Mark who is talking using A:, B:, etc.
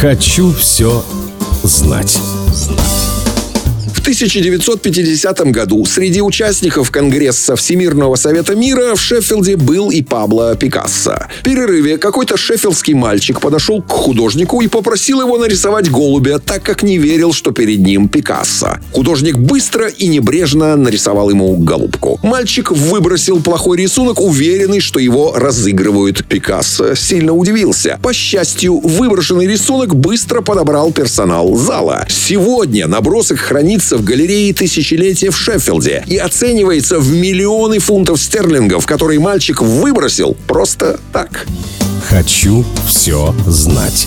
A: Хочу все знать.
B: В 1950 году среди участников Конгресса Всемирного Совета Мира в Шеффилде был и Пабло Пикассо. В перерыве какой-то шеффилдский мальчик подошел к художнику и попросил его нарисовать голубя, так как не верил, что перед ним Пикассо. Художник быстро и небрежно нарисовал ему голубку. Мальчик выбросил плохой рисунок, уверенный, что его разыгрывают. Пикассо сильно удивился. По счастью, выброшенный рисунок быстро подобрал персонал зала. Сегодня набросок хранится в галерее тысячелетия в Шеффилде и оценивается в миллионы фунтов стерлингов, которые мальчик выбросил просто так.
A: Хочу все знать.